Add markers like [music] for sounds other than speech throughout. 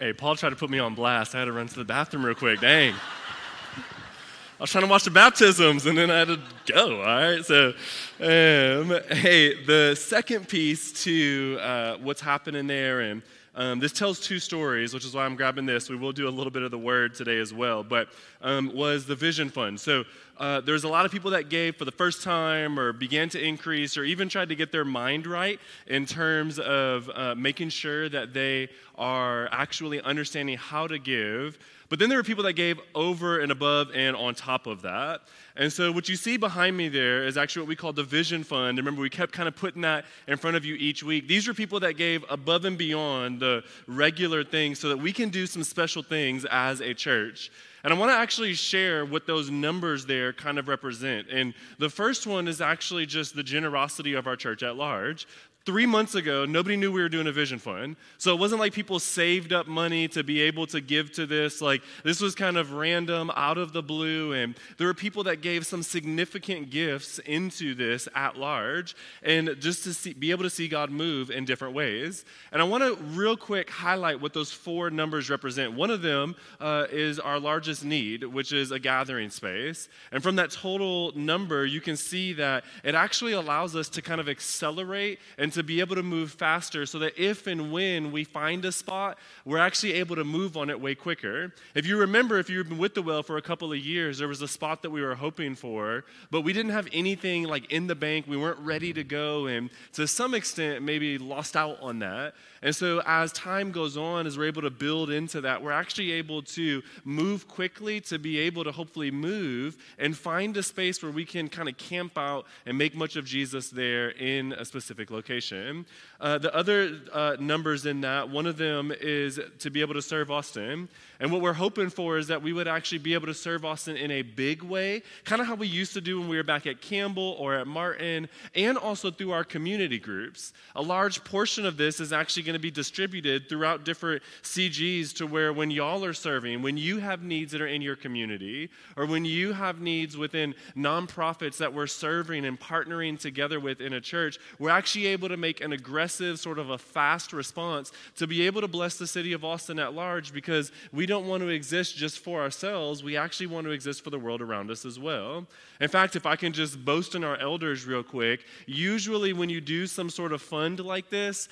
Hey, Paul tried to put me on blast. I had to run to the bathroom real quick. Dang. I was trying to watch the baptisms and then I had to go. All right. So, um, hey, the second piece to uh, what's happening there, and um, this tells two stories, which is why I'm grabbing this. We will do a little bit of the word today as well, but um, was the Vision Fund. So, uh, there's a lot of people that gave for the first time or began to increase or even tried to get their mind right in terms of uh, making sure that they are actually understanding how to give. But then there were people that gave over and above and on top of that. And so what you see behind me there is actually what we call the Vision Fund. Remember, we kept kind of putting that in front of you each week. These are people that gave above and beyond the regular things so that we can do some special things as a church. And I want to actually share what those numbers there kind of represent. And the first one is actually just the generosity of our church at large three months ago, nobody knew we were doing a vision fund. So it wasn't like people saved up money to be able to give to this. Like, this was kind of random, out of the blue. And there were people that gave some significant gifts into this at large, and just to see, be able to see God move in different ways. And I want to real quick highlight what those four numbers represent. One of them uh, is our largest need, which is a gathering space. And from that total number, you can see that it actually allows us to kind of accelerate and to be able to move faster so that if and when we find a spot, we're actually able to move on it way quicker. If you remember, if you've been with the well for a couple of years, there was a spot that we were hoping for, but we didn't have anything like in the bank. We weren't ready to go, and to some extent, maybe lost out on that. And so, as time goes on, as we're able to build into that, we're actually able to move quickly to be able to hopefully move and find a space where we can kind of camp out and make much of Jesus there in a specific location. Uh, the other uh, numbers in that, one of them is to be able to serve Austin. And what we're hoping for is that we would actually be able to serve Austin in a big way, kind of how we used to do when we were back at Campbell or at Martin, and also through our community groups. A large portion of this is actually going to be distributed throughout different CGs to where when y'all are serving, when you have needs that are in your community, or when you have needs within nonprofits that we're serving and partnering together with in a church, we're actually able to make an aggressive, sort of a fast response to be able to bless the city of Austin at large because we don't want to exist just for ourselves. We actually want to exist for the world around us as well. In fact, if I can just boast in our elders real quick, usually when you do some sort of fund like this,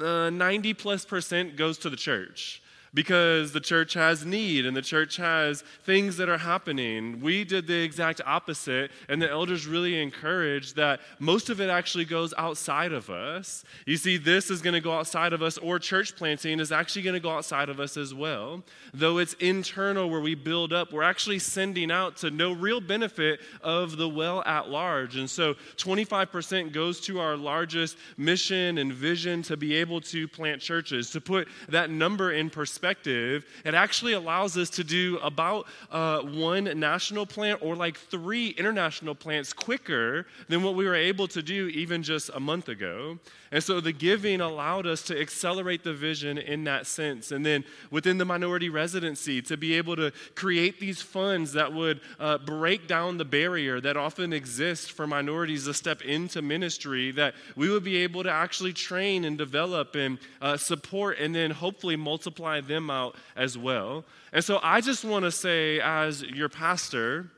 uh, 90 plus percent goes to the church because the church has need and the church has things that are happening. We did the exact opposite, and the elders really encouraged that most of it actually goes outside of us. You see, this is going to go outside of us, or church planting is actually going to go outside of us as well. Though it's internal where we build up, we're actually sending out to no real benefit of the well at large. And so 25% goes to our largest mission and vision to be able to plant churches. To put that number in perspective, perspective, it actually allows us to do about uh, one national plant or like three international plants quicker than what we were able to do even just a month ago. And so the giving allowed us to accelerate the vision in that sense. And then within the minority residency, to be able to create these funds that would uh, break down the barrier that often exists for minorities to step into ministry, that we would be able to actually train and develop and uh, support and then hopefully multiply them out as well. And so I just want to say, as your pastor,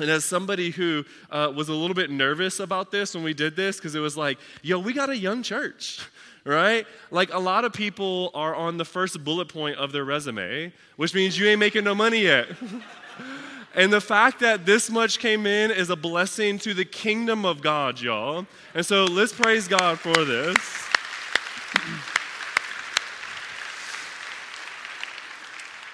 and as somebody who uh, was a little bit nervous about this when we did this, because it was like, yo, we got a young church, [laughs] right? Like a lot of people are on the first bullet point of their resume, which means you ain't making no money yet. [laughs] and the fact that this much came in is a blessing to the kingdom of God, y'all. And so let's praise God for this.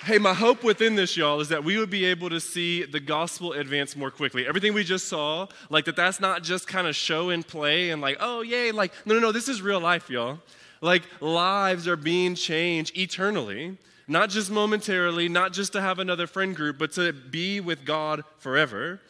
Hey, my hope within this, y'all, is that we would be able to see the gospel advance more quickly. Everything we just saw, like that, that's not just kind of show and play and like, oh, yay. Like, no, no, no, this is real life, y'all. Like, lives are being changed eternally, not just momentarily, not just to have another friend group, but to be with God forever.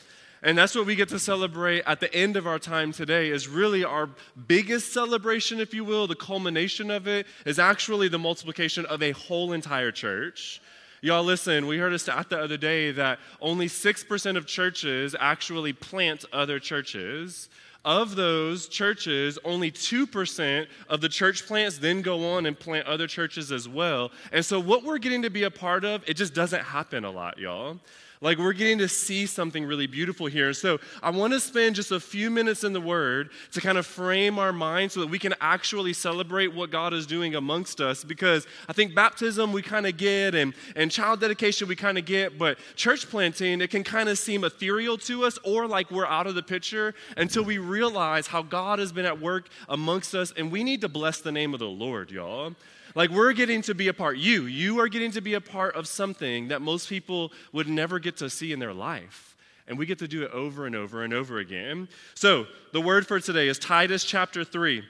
And that's what we get to celebrate at the end of our time today is really our biggest celebration, if you will. The culmination of it is actually the multiplication of a whole entire church. Y'all, listen, we heard a stat the other day that only 6% of churches actually plant other churches. of those churches, only 2% of the church plants then go on and plant other churches as well. And so, what we're getting to be a part of, it just doesn't happen a lot, y'all. Like, we're getting to see something really beautiful here. So, I want to spend just a few minutes in the Word to kind of frame our mind so that we can actually celebrate what God is doing amongst us. Because I think baptism we kind of get, and, and child dedication we kind of get, but church planting, it can kind of seem ethereal to us or like we're out of the picture until we realize how God has been at work amongst us. And we need to bless the name of the Lord, y'all. Like we're getting to be a part, you, you are getting to be a part of something that most people would never get to see in their life. And we get to do it over and over and over again. So the word for today is Titus chapter 3. It's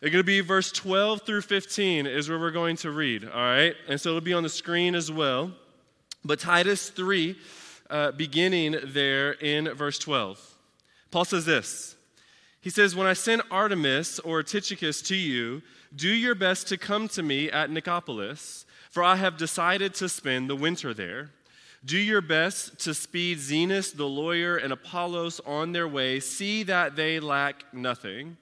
going to be verse 12 through 15 is where we're going to read, all right? And so it'll be on the screen as well. But Titus 3, uh, beginning there in verse 12. Paul says this He says, When I send Artemas or Tychicus to you, do your best to come to me at Nicopolis, for I have decided to spend the winter there. Do your best to speed Zenas the lawyer and Apollos on their way. See that they lack nothing.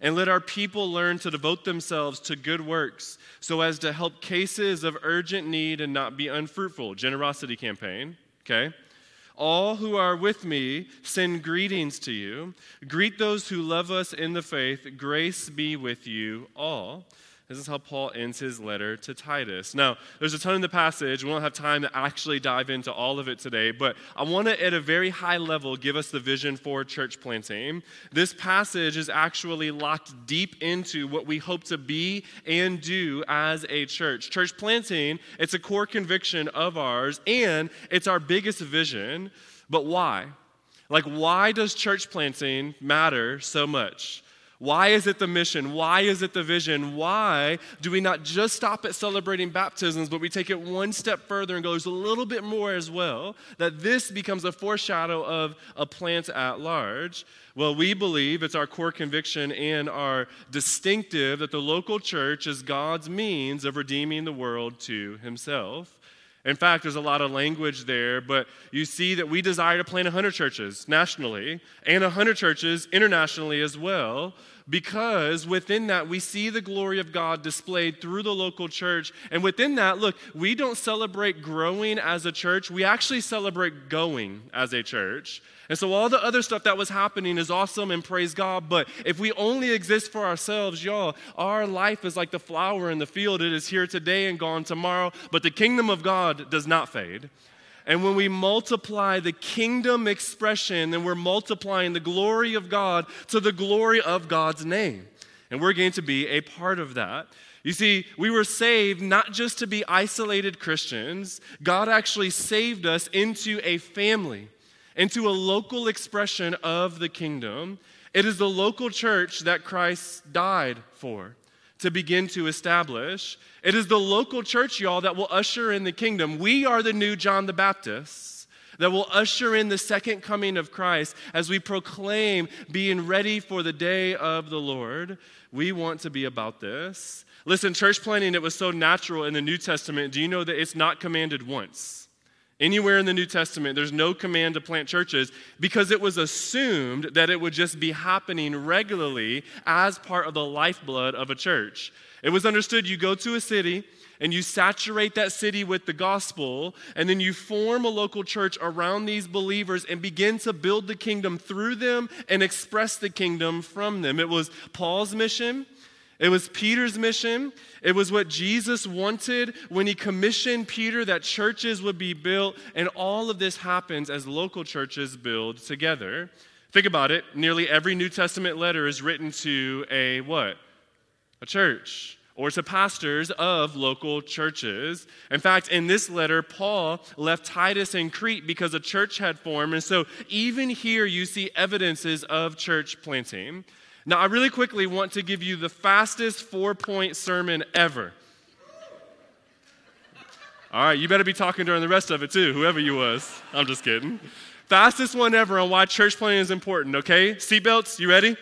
And let our people learn to devote themselves to good works so as to help cases of urgent need and not be unfruitful. Generosity campaign, okay? All who are with me send greetings to you. Greet those who love us in the faith. Grace be with you all. This is how Paul ends his letter to Titus. Now, there's a ton in the passage. We don't have time to actually dive into all of it today, but I want to, at a very high level, give us the vision for church planting. This passage is actually locked deep into what we hope to be and do as a church. Church planting, it's a core conviction of ours, and it's our biggest vision. But why? Like, why does church planting matter so much? Why is it the mission? Why is it the vision? Why do we not just stop at celebrating baptisms, but we take it one step further and go, there's a little bit more as well? That this becomes a foreshadow of a plant at large. Well, we believe it's our core conviction and our distinctive that the local church is God's means of redeeming the world to himself. In fact, there's a lot of language there, but you see that we desire to plant 100 churches nationally and 100 churches internationally as well, because within that we see the glory of God displayed through the local church. And within that, look, we don't celebrate growing as a church, we actually celebrate going as a church. And so all the other stuff that was happening is awesome and praise God. But if we only exist for ourselves, y'all, our life is like the flower in the field. It is here today and gone tomorrow. But the kingdom of God does not fade. And when we multiply the kingdom expression, then we're multiplying the glory of God to the glory of God's name. And we're going to be a part of that. You see, we were saved not just to be isolated Christians, God actually saved us into a family into a local expression of the kingdom. It is the local church that Christ died for to begin to establish. It is the local church, y'all, that will usher in the kingdom. We are the new John the Baptist that will usher in the second coming of Christ as we proclaim being ready for the day of the Lord. We want to be about this. Listen, church planting, it was so natural in the New Testament. Do you know that it's not commanded once? Anywhere in the New Testament, there's no command to plant churches because it was assumed that it would just be happening regularly as part of the lifeblood of a church. It was understood you go to a city and you saturate that city with the gospel, and then you form a local church around these believers and begin to build the kingdom through them and express the kingdom from them. It was Paul's mission. It was Peter's mission. It was what Jesus wanted when he commissioned Peter that churches would be built. And all of this happens as local churches build together. Think about it. Nearly every New Testament letter is written to a what? A church or to pastors of local churches. In fact, in this letter, Paul left Titus in Crete because a church had formed. And so, even here, you see evidences of church planting. Now, I really quickly want to give you the fastest four point sermon ever. All right, you better be talking during the rest of it too, whoever you was. I'm just kidding. Fastest one ever on why church planting is important, okay? Seatbelts, you ready?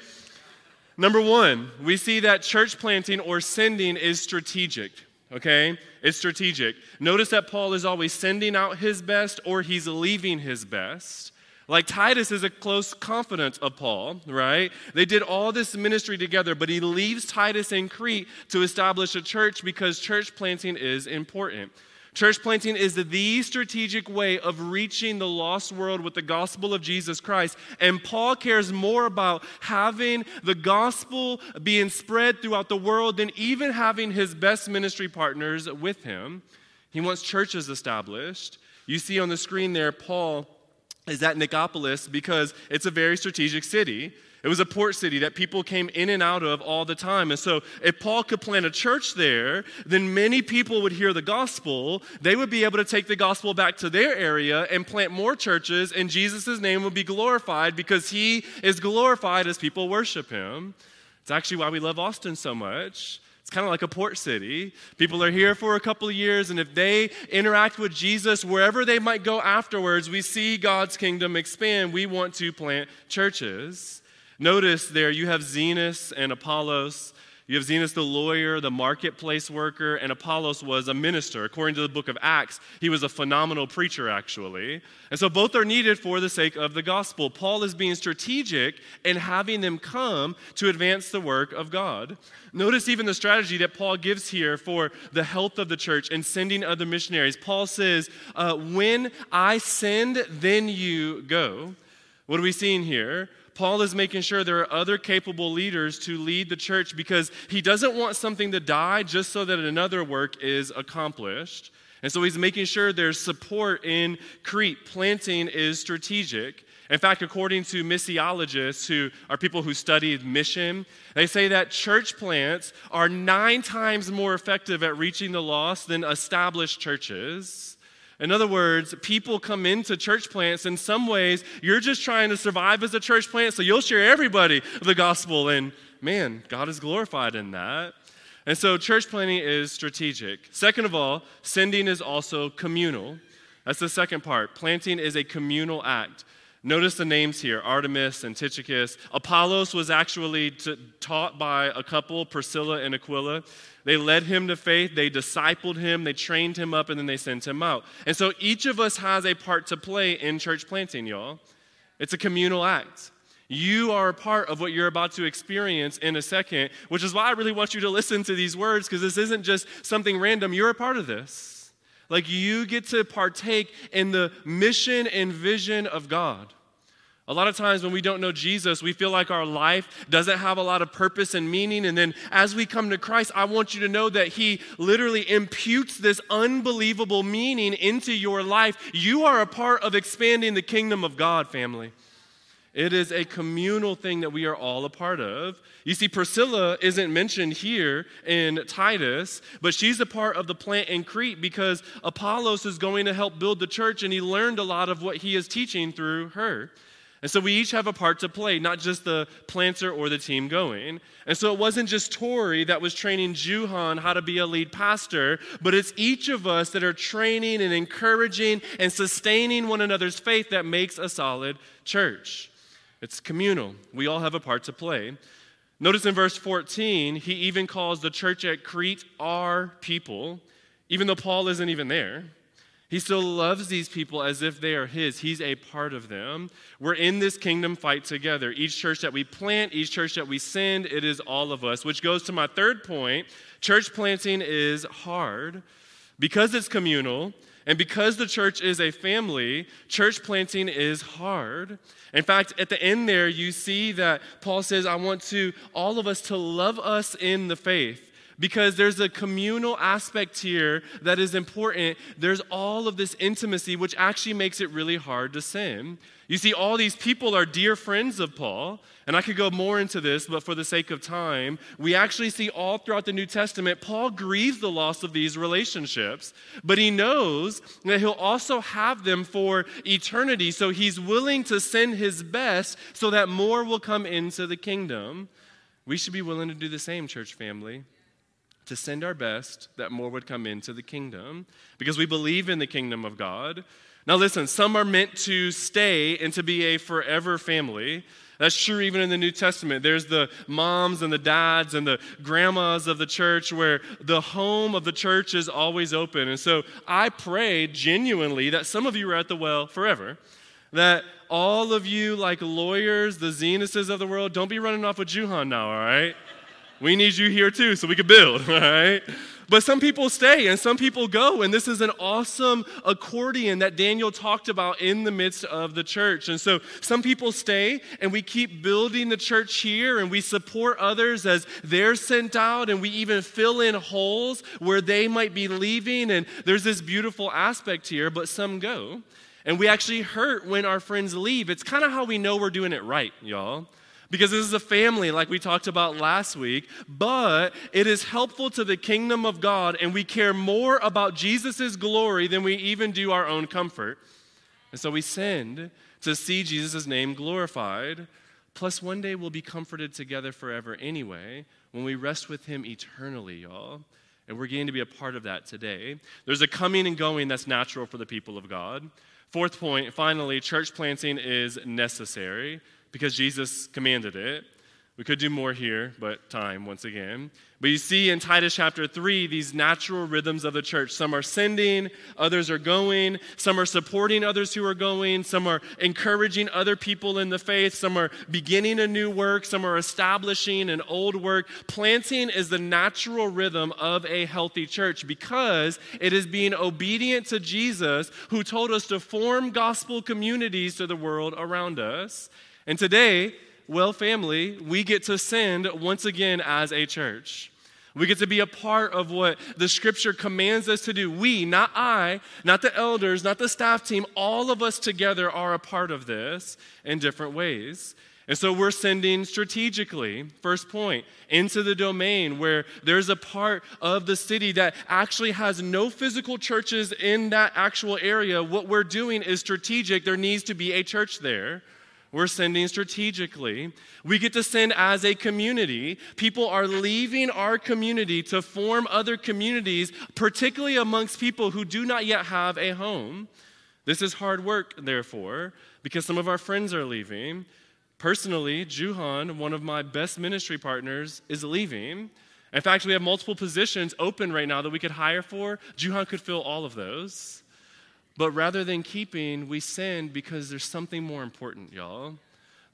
Number one, we see that church planting or sending is strategic, okay? It's strategic. Notice that Paul is always sending out his best or he's leaving his best. Like Titus is a close confidant of Paul, right? They did all this ministry together, but he leaves Titus in Crete to establish a church because church planting is important. Church planting is the strategic way of reaching the lost world with the gospel of Jesus Christ. And Paul cares more about having the gospel being spread throughout the world than even having his best ministry partners with him. He wants churches established. You see on the screen there, Paul is at Nicopolis because it's a very strategic city. It was a port city that people came in and out of all the time. And so, if Paul could plant a church there, then many people would hear the gospel. They would be able to take the gospel back to their area and plant more churches, and Jesus' name would be glorified because he is glorified as people worship him. It's actually why we love Austin so much. It's kind of like a port city. People are here for a couple of years, and if they interact with Jesus wherever they might go afterwards, we see God's kingdom expand. We want to plant churches. Notice there you have Zenas and Apollos. You have Zenas the lawyer, the marketplace worker, and Apollos was a minister. According to the book of Acts, he was a phenomenal preacher, actually. And so both are needed for the sake of the gospel. Paul is being strategic in having them come to advance the work of God. Notice even the strategy that Paul gives here for the health of the church and sending other missionaries. Paul says, uh, When I send, then you go. What are we seeing here? Paul is making sure there are other capable leaders to lead the church because he doesn't want something to die just so that another work is accomplished. And so he's making sure there's support in Crete. Planting is strategic. In fact, according to missiologists, who are people who study mission, they say that church plants are nine times more effective at reaching the lost than established churches. In other words, people come into church plants in some ways, you're just trying to survive as a church plant, so you'll share everybody the gospel, and man, God is glorified in that. And so, church planting is strategic. Second of all, sending is also communal. That's the second part. Planting is a communal act. Notice the names here Artemas and Tychicus. Apollos was actually t- taught by a couple, Priscilla and Aquila. They led him to faith, they discipled him, they trained him up, and then they sent him out. And so each of us has a part to play in church planting, y'all. It's a communal act. You are a part of what you're about to experience in a second, which is why I really want you to listen to these words because this isn't just something random. You're a part of this. Like you get to partake in the mission and vision of God. A lot of times when we don't know Jesus, we feel like our life doesn't have a lot of purpose and meaning. And then as we come to Christ, I want you to know that He literally imputes this unbelievable meaning into your life. You are a part of expanding the kingdom of God, family. It is a communal thing that we are all a part of. You see, Priscilla isn't mentioned here in Titus, but she's a part of the plant in Crete because Apollos is going to help build the church, and he learned a lot of what he is teaching through her. And so we each have a part to play, not just the planter or the team going. And so it wasn't just Tori that was training Juhan how to be a lead pastor, but it's each of us that are training and encouraging and sustaining one another's faith that makes a solid church. It's communal. We all have a part to play. Notice in verse 14, he even calls the church at Crete our people, even though Paul isn't even there. He still loves these people as if they are his. He's a part of them. We're in this kingdom fight together. Each church that we plant, each church that we send, it is all of us. Which goes to my third point church planting is hard. Because it's communal, and because the church is a family, church planting is hard. In fact, at the end there, you see that Paul says, I want to all of us to love us in the faith because there's a communal aspect here that is important. There's all of this intimacy, which actually makes it really hard to sin. You see, all these people are dear friends of Paul, and I could go more into this, but for the sake of time, we actually see all throughout the New Testament, Paul grieves the loss of these relationships, but he knows that he'll also have them for eternity, so he's willing to send his best so that more will come into the kingdom. We should be willing to do the same, church family to send our best that more would come into the kingdom because we believe in the kingdom of God. Now, listen, some are meant to stay and to be a forever family. That's true even in the New Testament. There's the moms and the dads and the grandmas of the church where the home of the church is always open. And so I pray genuinely that some of you are at the well forever that all of you, like lawyers, the Zenuses of the world, don't be running off with Juhan now, all right? We need you here too so we can build, [laughs] right? But some people stay and some people go. And this is an awesome accordion that Daniel talked about in the midst of the church. And so some people stay and we keep building the church here and we support others as they're sent out and we even fill in holes where they might be leaving. And there's this beautiful aspect here, but some go. And we actually hurt when our friends leave. It's kind of how we know we're doing it right, y'all because this is a family like we talked about last week, but it is helpful to the kingdom of God, and we care more about Jesus' glory than we even do our own comfort. And so we send to see Jesus' name glorified. Plus, one day we'll be comforted together forever anyway when we rest with Him eternally, y'all. And we're getting to be a part of that today. There's a coming and going that's natural for the people of God. Fourth point, finally, church planting is necessary because Jesus commanded it. We could do more here, but time once again. But you see in Titus chapter 3 these natural rhythms of the church. Some are sending, others are going, some are supporting others who are going, some are encouraging other people in the faith, some are beginning a new work, some are establishing an old work. Planting is the natural rhythm of a healthy church because it is being obedient to Jesus who told us to form gospel communities to the world around us. And today, well, family, we get to send once again as a church. We get to be a part of what the scripture commands us to do. We, not I, not the elders, not the staff team, all of us together are a part of this in different ways. And so we're sending strategically, first point, into the domain where there's a part of the city that actually has no physical churches in that actual area. What we're doing is strategic. There needs to be a church there. We're sending strategically. We get to send as a community. People are leaving our community to form other communities, particularly amongst people who do not yet have a home. This is hard work, therefore, because some of our friends are leaving. Personally, Juhan, one of my best ministry partners, is leaving. In fact, we have multiple positions open right now that we could hire for. Juhan could fill all of those. But rather than keeping, we send because there's something more important, y'all.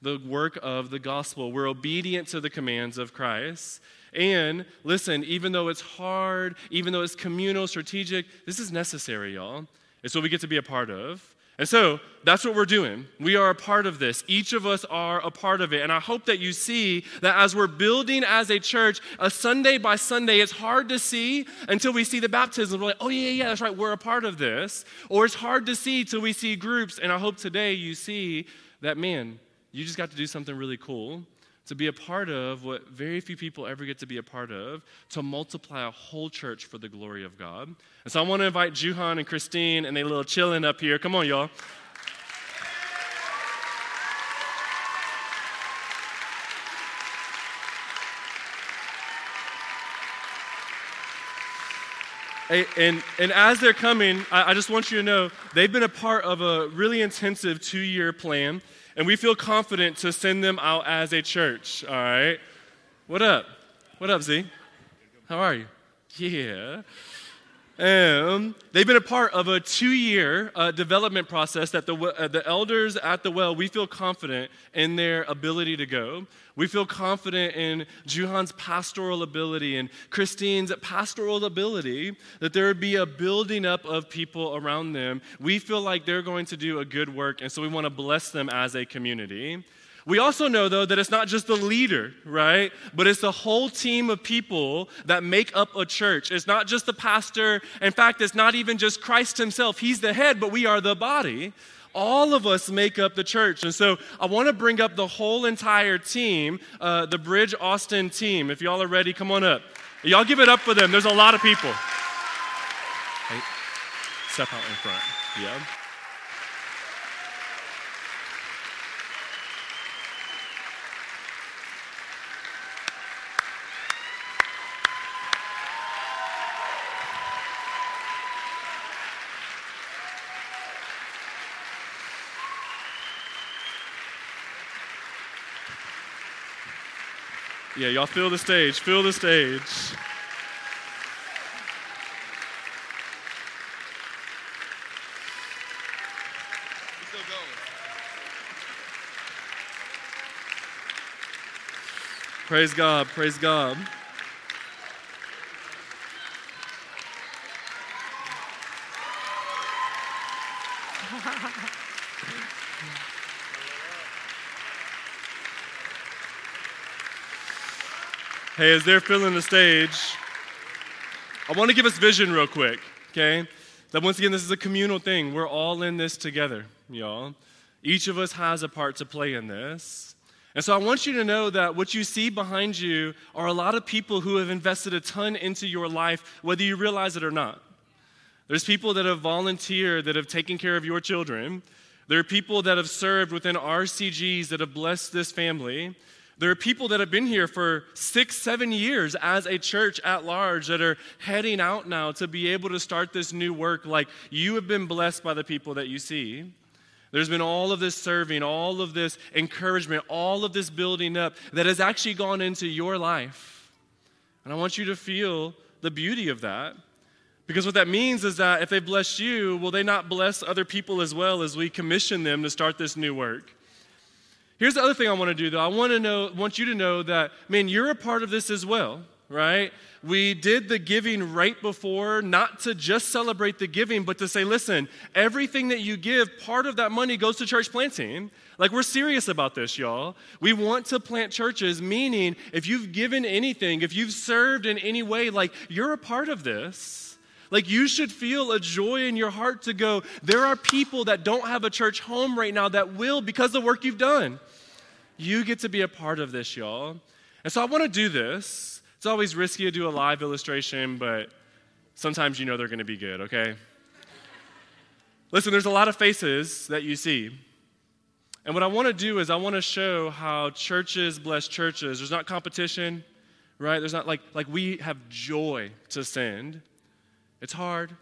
The work of the gospel. We're obedient to the commands of Christ. And listen, even though it's hard, even though it's communal, strategic, this is necessary, y'all. It's what we get to be a part of. And so that's what we're doing. We are a part of this. Each of us are a part of it. And I hope that you see that as we're building as a church, a Sunday by Sunday, it's hard to see until we see the baptism. We're like, oh, yeah, yeah, that's right, we're a part of this. Or it's hard to see till we see groups. And I hope today you see that, man, you just got to do something really cool to be a part of what very few people ever get to be a part of, to multiply a whole church for the glory of God. And so I want to invite Juhan and Christine and they little chilling up here. Come on, y'all. And, and as they're coming, I, I just want you to know they've been a part of a really intensive two year plan and we feel confident to send them out as a church, all right? What up? What up, Z? How are you? Yeah. Um, they've been a part of a two year uh, development process that the, uh, the elders at the well, we feel confident in their ability to go. We feel confident in Juhan's pastoral ability and Christine's pastoral ability that there would be a building up of people around them. We feel like they're going to do a good work, and so we want to bless them as a community. We also know, though, that it's not just the leader, right? But it's the whole team of people that make up a church. It's not just the pastor. In fact, it's not even just Christ himself. He's the head, but we are the body. All of us make up the church. And so I want to bring up the whole entire team, uh, the Bridge Austin team. If y'all are ready, come on up. Y'all give it up for them. There's a lot of people. Hey, step out in front. Yeah. Yeah, y'all feel the stage, feel the stage. Praise God, praise God. Hey, as they're filling the stage, I want to give us vision real quick, okay? That once again, this is a communal thing. We're all in this together, y'all. Each of us has a part to play in this. And so I want you to know that what you see behind you are a lot of people who have invested a ton into your life, whether you realize it or not. There's people that have volunteered, that have taken care of your children. There are people that have served within RCGs that have blessed this family. There are people that have been here for six, seven years as a church at large that are heading out now to be able to start this new work. Like you have been blessed by the people that you see. There's been all of this serving, all of this encouragement, all of this building up that has actually gone into your life. And I want you to feel the beauty of that. Because what that means is that if they bless you, will they not bless other people as well as we commission them to start this new work? Here's the other thing I want to do though. I want to know want you to know that man, you're a part of this as well right? We did the giving right before, not to just celebrate the giving, but to say, listen, everything that you give, part of that money goes to church planting. Like, we're serious about this, y'all. We want to plant churches, meaning if you've given anything, if you've served in any way, like, you're a part of this. Like, you should feel a joy in your heart to go, there are people that don't have a church home right now that will because of the work you've done. You get to be a part of this, y'all. And so I want to do this. It's always risky to do a live illustration, but sometimes you know they're going to be good, okay? Listen, there's a lot of faces that you see. And what I want to do is I want to show how churches bless churches. There's not competition, right? There's not like like we have joy to send. It's hard,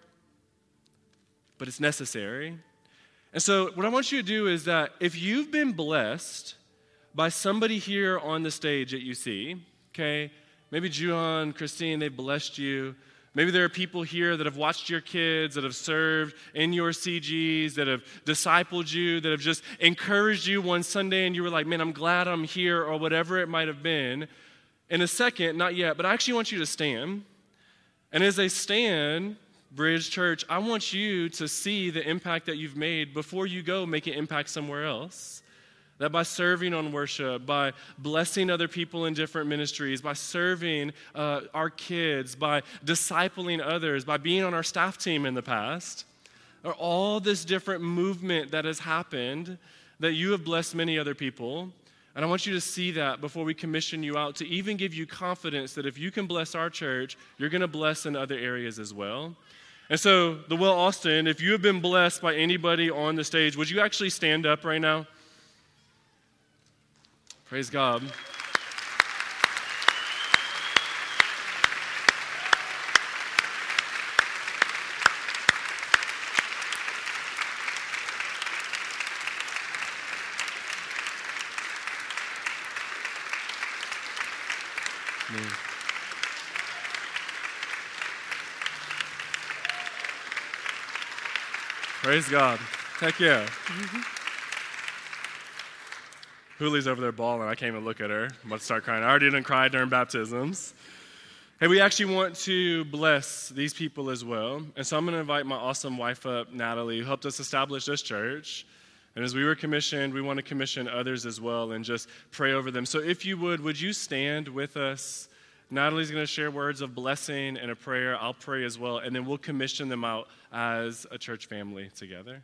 but it's necessary. And so what I want you to do is that if you've been blessed by somebody here on the stage that you see, okay? Maybe Juhan, Christine, they've blessed you. Maybe there are people here that have watched your kids, that have served in your CGs, that have discipled you, that have just encouraged you one Sunday and you were like, man, I'm glad I'm here, or whatever it might have been. In a second, not yet, but I actually want you to stand. And as they stand, Bridge Church, I want you to see the impact that you've made before you go make an impact somewhere else. That by serving on worship, by blessing other people in different ministries, by serving uh, our kids, by discipling others, by being on our staff team in the past, or all this different movement that has happened that you have blessed many other people. And I want you to see that before we commission you out to even give you confidence that if you can bless our church, you're going to bless in other areas as well. And so, the Well Austin, if you have been blessed by anybody on the stage, would you actually stand up right now? Praise God. Praise God. Heck yeah. Mm-hmm. Julie's over there bawling. I can't even look at her. I'm about to start crying. I already didn't cry during baptisms. Hey, we actually want to bless these people as well. And so I'm going to invite my awesome wife up, Natalie, who helped us establish this church. And as we were commissioned, we want to commission others as well and just pray over them. So if you would, would you stand with us? Natalie's going to share words of blessing and a prayer. I'll pray as well. And then we'll commission them out as a church family together.